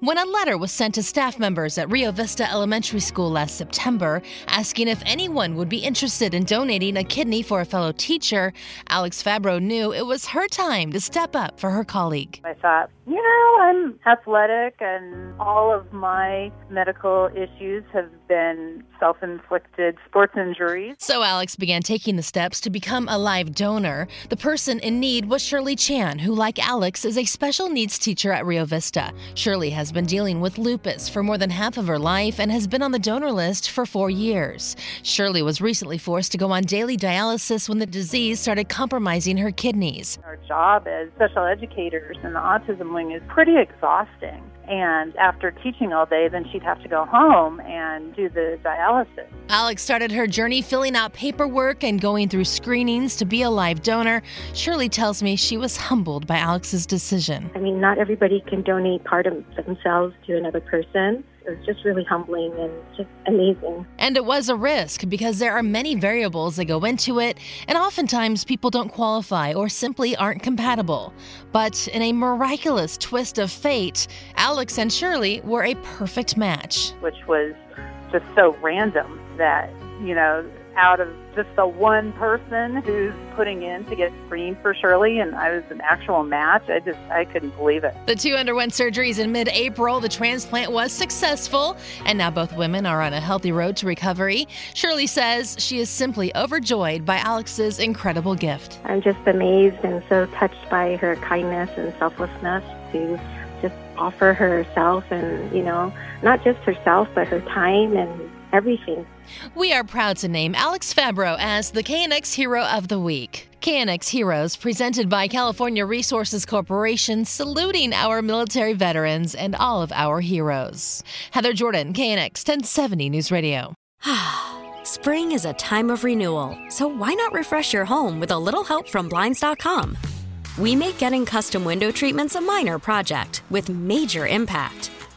When a letter was sent to staff members at Rio Vista Elementary School last September asking if anyone would be interested in donating a kidney for a fellow teacher, Alex Fabbro knew it was her time to step up for her colleague. I thought, you know, I'm athletic and all of my medical issues have been self inflicted sports injuries. So Alex began taking the steps to become a live donor. The person in need was Shirley Chan, who, like Alex, is a special needs teacher at Rio Vista. Shirley has been dealing with lupus for more than half of her life and has been on the donor list for four years. Shirley was recently forced to go on daily dialysis when the disease started compromising her kidneys. Our job as special educators in the autism wing is pretty exhausting. And after teaching all day, then she'd have to go home and do the dialysis. Alex started her journey filling out paperwork and going through screenings to be a live donor. Shirley tells me she was humbled by Alex's decision. I mean, not everybody can donate part of themselves to another person. It was just really humbling and just amazing. And it was a risk because there are many variables that go into it, and oftentimes people don't qualify or simply aren't compatible. But in a miraculous twist of fate, Alex and Shirley were a perfect match. Which was just so random that, you know, out of just the one person who's putting in to get screened for Shirley, and I was an actual match. I just I couldn't believe it. The two underwent surgeries in mid-April. The transplant was successful, and now both women are on a healthy road to recovery. Shirley says she is simply overjoyed by Alex's incredible gift. I'm just amazed and so touched by her kindness and selflessness to just offer herself and you know not just herself but her time and everything. We are proud to name Alex Fabbro as the KNX Hero of the Week. KNX Heroes, presented by California Resources Corporation, saluting our military veterans and all of our heroes. Heather Jordan, KNX 1070 News Radio. Spring is a time of renewal, so why not refresh your home with a little help from Blinds.com? We make getting custom window treatments a minor project with major impact.